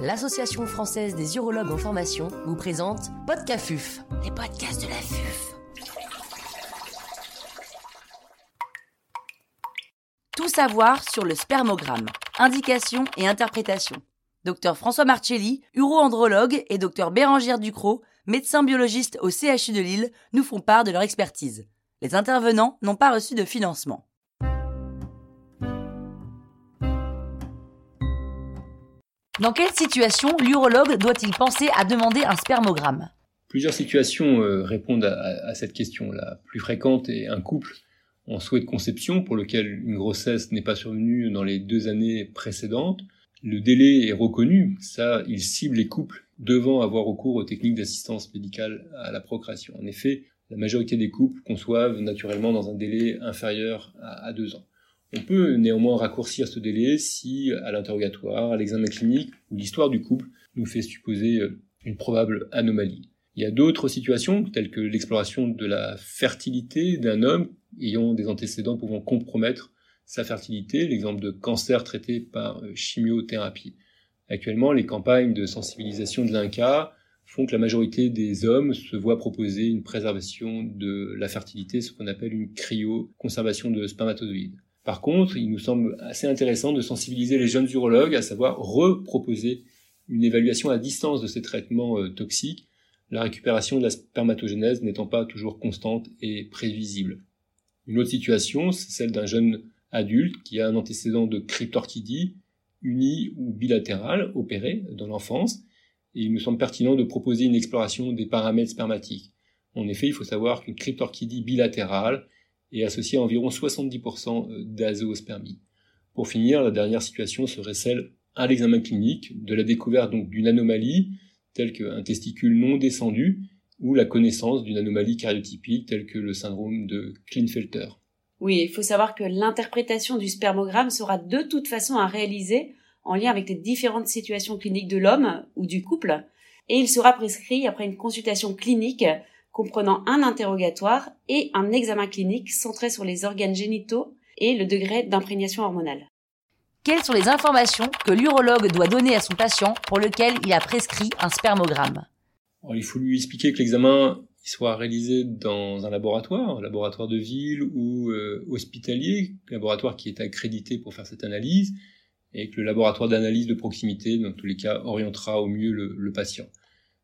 l'Association française des urologues en formation vous présente Podcafuf, les podcasts de la FUF. Tout savoir sur le spermogramme, indication et interprétation. Docteur François Marcelli, uro-andrologue, et docteur Bérangère Ducrot, médecin biologiste au CHU de Lille, nous font part de leur expertise. Les intervenants n'ont pas reçu de financement. Dans quelle situation l'urologue doit-il penser à demander un spermogramme? Plusieurs situations euh, répondent à, cette question. La plus fréquente est un couple en souhait de conception pour lequel une grossesse n'est pas survenue dans les deux années précédentes. Le délai est reconnu, ça, il cible les couples devant avoir recours aux techniques d'assistance médicale à la procréation. En effet, la majorité des couples conçoivent naturellement dans un délai inférieur à deux ans. On peut néanmoins raccourcir ce délai si, à l'interrogatoire, à l'examen clinique ou l'histoire du couple nous fait supposer euh, une probable anomalie. Il y a d'autres situations, telles que l'exploration de la fertilité d'un homme ayant des antécédents pouvant compromettre sa fertilité, l'exemple de cancer traité par euh, chimiothérapie. Actuellement, les campagnes de sensibilisation de l'INCA font que la majorité des hommes se voient proposer une préservation de la fertilité, ce qu'on appelle une cryoconservation de spermatozoïdes. Par contre, il nous semble assez intéressant de sensibiliser les jeunes urologues à savoir reproposer une évaluation à distance de ces traitements euh, toxiques, la récupération de la spermatogénèse n'étant pas toujours constante et prévisible. Une autre situation, c'est celle d'un jeune adulte qui a un antécédent de cryptorchidie uni ou bilatéral opéré dans l'enfance, et il nous semble pertinent de proposer une exploration des paramètres spermatiques. En effet, il faut savoir qu'une cryptorchidie bilatérale et associé à environ 70% euh, d'azoospermie. Pour finir, la dernière situation serait celle à l'examen clinique de la découverte d'une anomalie telle qu'un testicule non descendu ou la connaissance d'une anomalie cariotypique telle que le syndrome de Klinefelter. Oui, il faut savoir que l'interprétation du spermogramme sera de toute façon à réaliser en lien avec les différentes situations cliniques de l'homme ou du couple, et il sera prescrit après une consultation clinique comprenant un interrogatoire et un examen clinique centré sur les organes génitaux et le degré d'imprégnation hormonale. Quelles sont les informations que l'urologue doit donner à son patient pour lequel il a prescrit un spermogramme? Il faut lui expliquer que l'examen soit réalisé dans un laboratoire, un laboratoire de ville ou euh, hospitalier, laboratoire qui est accrédité pour faire cette analyse, et que le laboratoire d'analyse de proximité, dans tous les cas, orientera au mieux le patient.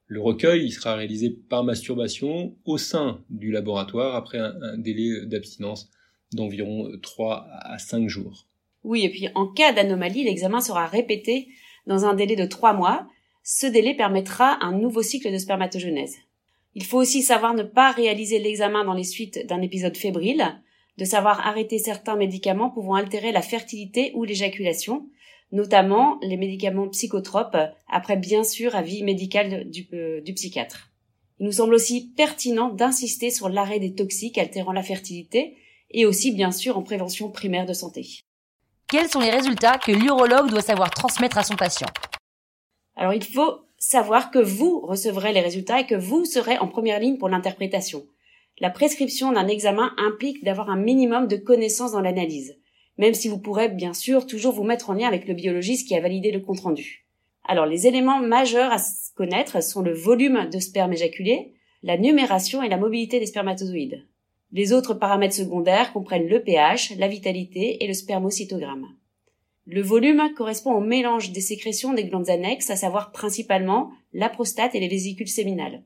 Le recueil il sera réalisé par masturbation au sein du laboratoire après un, délai d'abstinence d'environ 3 à 5 jours. Oui, et puis en cas d'anomalie, l'examen sera répété dans un délai de 3 mois. Ce délai permettra un nouveau cycle de spermatogenèse. Il faut aussi savoir ne pas réaliser l'examen dans les suites d'un épisode fébrile, de savoir arrêter certains médicaments pouvant altérer la fertilité ou l'éjaculation, notamment les médicaments psychotropes, après bien sûr avis médical du, euh, du psychiatre. Il nous semble aussi pertinent d'insister sur l'arrêt des toxiques altérant la fertilité et aussi bien sûr en prévention primaire de santé. Quels sont les résultats que l'urologue doit savoir transmettre à son patient? Alors il faut savoir que vous recevrez les résultats et que vous serez en première ligne pour l'interprétation. La prescription d'un examen implique d'avoir un minimum de connaissances dans l'analyse même si vous pourrez bien sûr toujours vous mettre en lien avec le biologiste qui a validé le compte-rendu. Alors les éléments majeurs à connaître sont le volume de sperme éjaculé, la numération et la mobilité des spermatozoïdes. Les autres paramètres secondaires comprennent le pH, la vitalité et le spermocytogramme. Le volume correspond au mélange des sécrétions des glandes annexes, à savoir principalement la prostate et les vésicules séminales.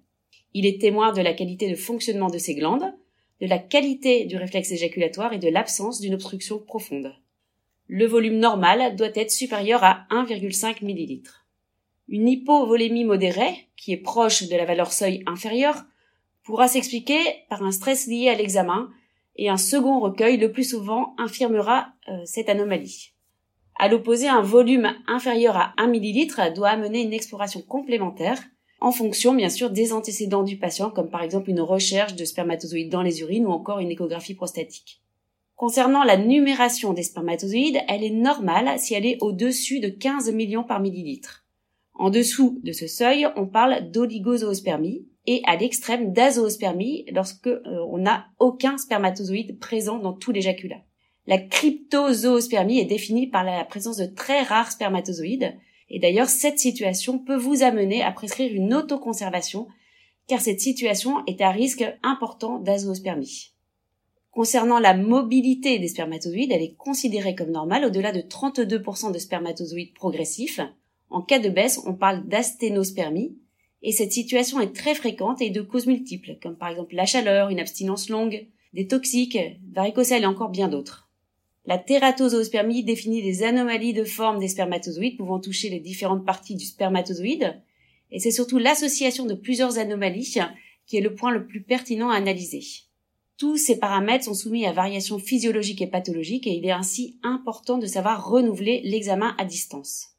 Il est témoin de la qualité de fonctionnement de ces glandes, de la qualité du réflexe éjaculatoire et de l'absence d'une obstruction profonde. Le volume normal doit être supérieur à 1,5 ml. Une hypovolémie modérée, qui est proche de la valeur seuil inférieure, pourra s'expliquer par un stress lié à l'examen et un second recueil le plus souvent infirmera euh, cette anomalie. À l'opposé, un volume inférieur à 1 ml doit amener une exploration complémentaire en fonction bien sûr des antécédents du patient, comme par exemple une recherche de spermatozoïdes dans les urines ou encore une échographie prostatique. Concernant la numération des spermatozoïdes, elle est normale si elle est au-dessus de 15 millions par millilitre. En dessous de ce seuil, on parle d'oligozoospermie et à l'extrême d'azoospermie lorsque euh, n'a aucun spermatozoïde présent dans tout l'éjaculat. La cryptozoospermie est définie par la présence de très rares spermatozoïdes Et d'ailleurs, cette situation peut vous amener à prescrire une autoconservation, car cette situation est à risque important d'azoospermie. Concernant la mobilité des spermatozoïdes, elle est considérée comme normale au-delà de 32% de spermatozoïdes progressifs. En cas de baisse, on parle d'asténospermie, et cette situation est très fréquente et de causes multiples, comme par exemple la chaleur, une abstinence longue, des toxiques, varicocèle et encore bien d'autres. La tératosospermie définit des anomalies de forme des spermatozoïdes pouvant toucher les différentes parties du spermatozoïde, et c'est surtout l'association de plusieurs anomalies qui est le point le plus pertinent à analyser. Tous ces paramètres sont soumis à variations physiologiques et pathologiques et il est ainsi important de savoir renouveler l'examen à distance.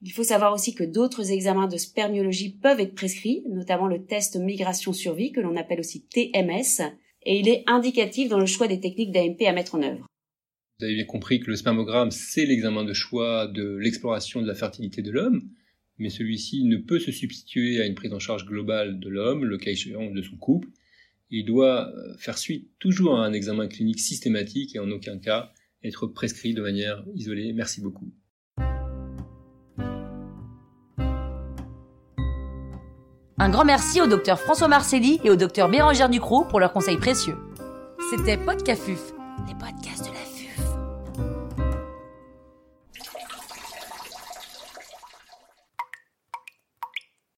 Il faut savoir aussi que d'autres examens de spermiologie peuvent être prescrits, notamment le test migration-survie que l'on appelle aussi TMS, et il est indicatif dans le choix des techniques d'AMP à mettre en œuvre. Vous avez bien compris que le spermogramme, c'est l'examen de choix de l'exploration de la fertilité de l'homme, mais celui-ci ne peut se substituer à une prise en charge globale de l'homme, le cas échéant de son couple. Il doit euh, faire suite toujours à un examen clinique systématique et en aucun cas être prescrit de manière isolée. Merci beaucoup. Un grand merci au docteur François Marcelli et au docteur Bérangère Ducrot pour leurs conseils précieux. C'était Podcafuf, les podcasts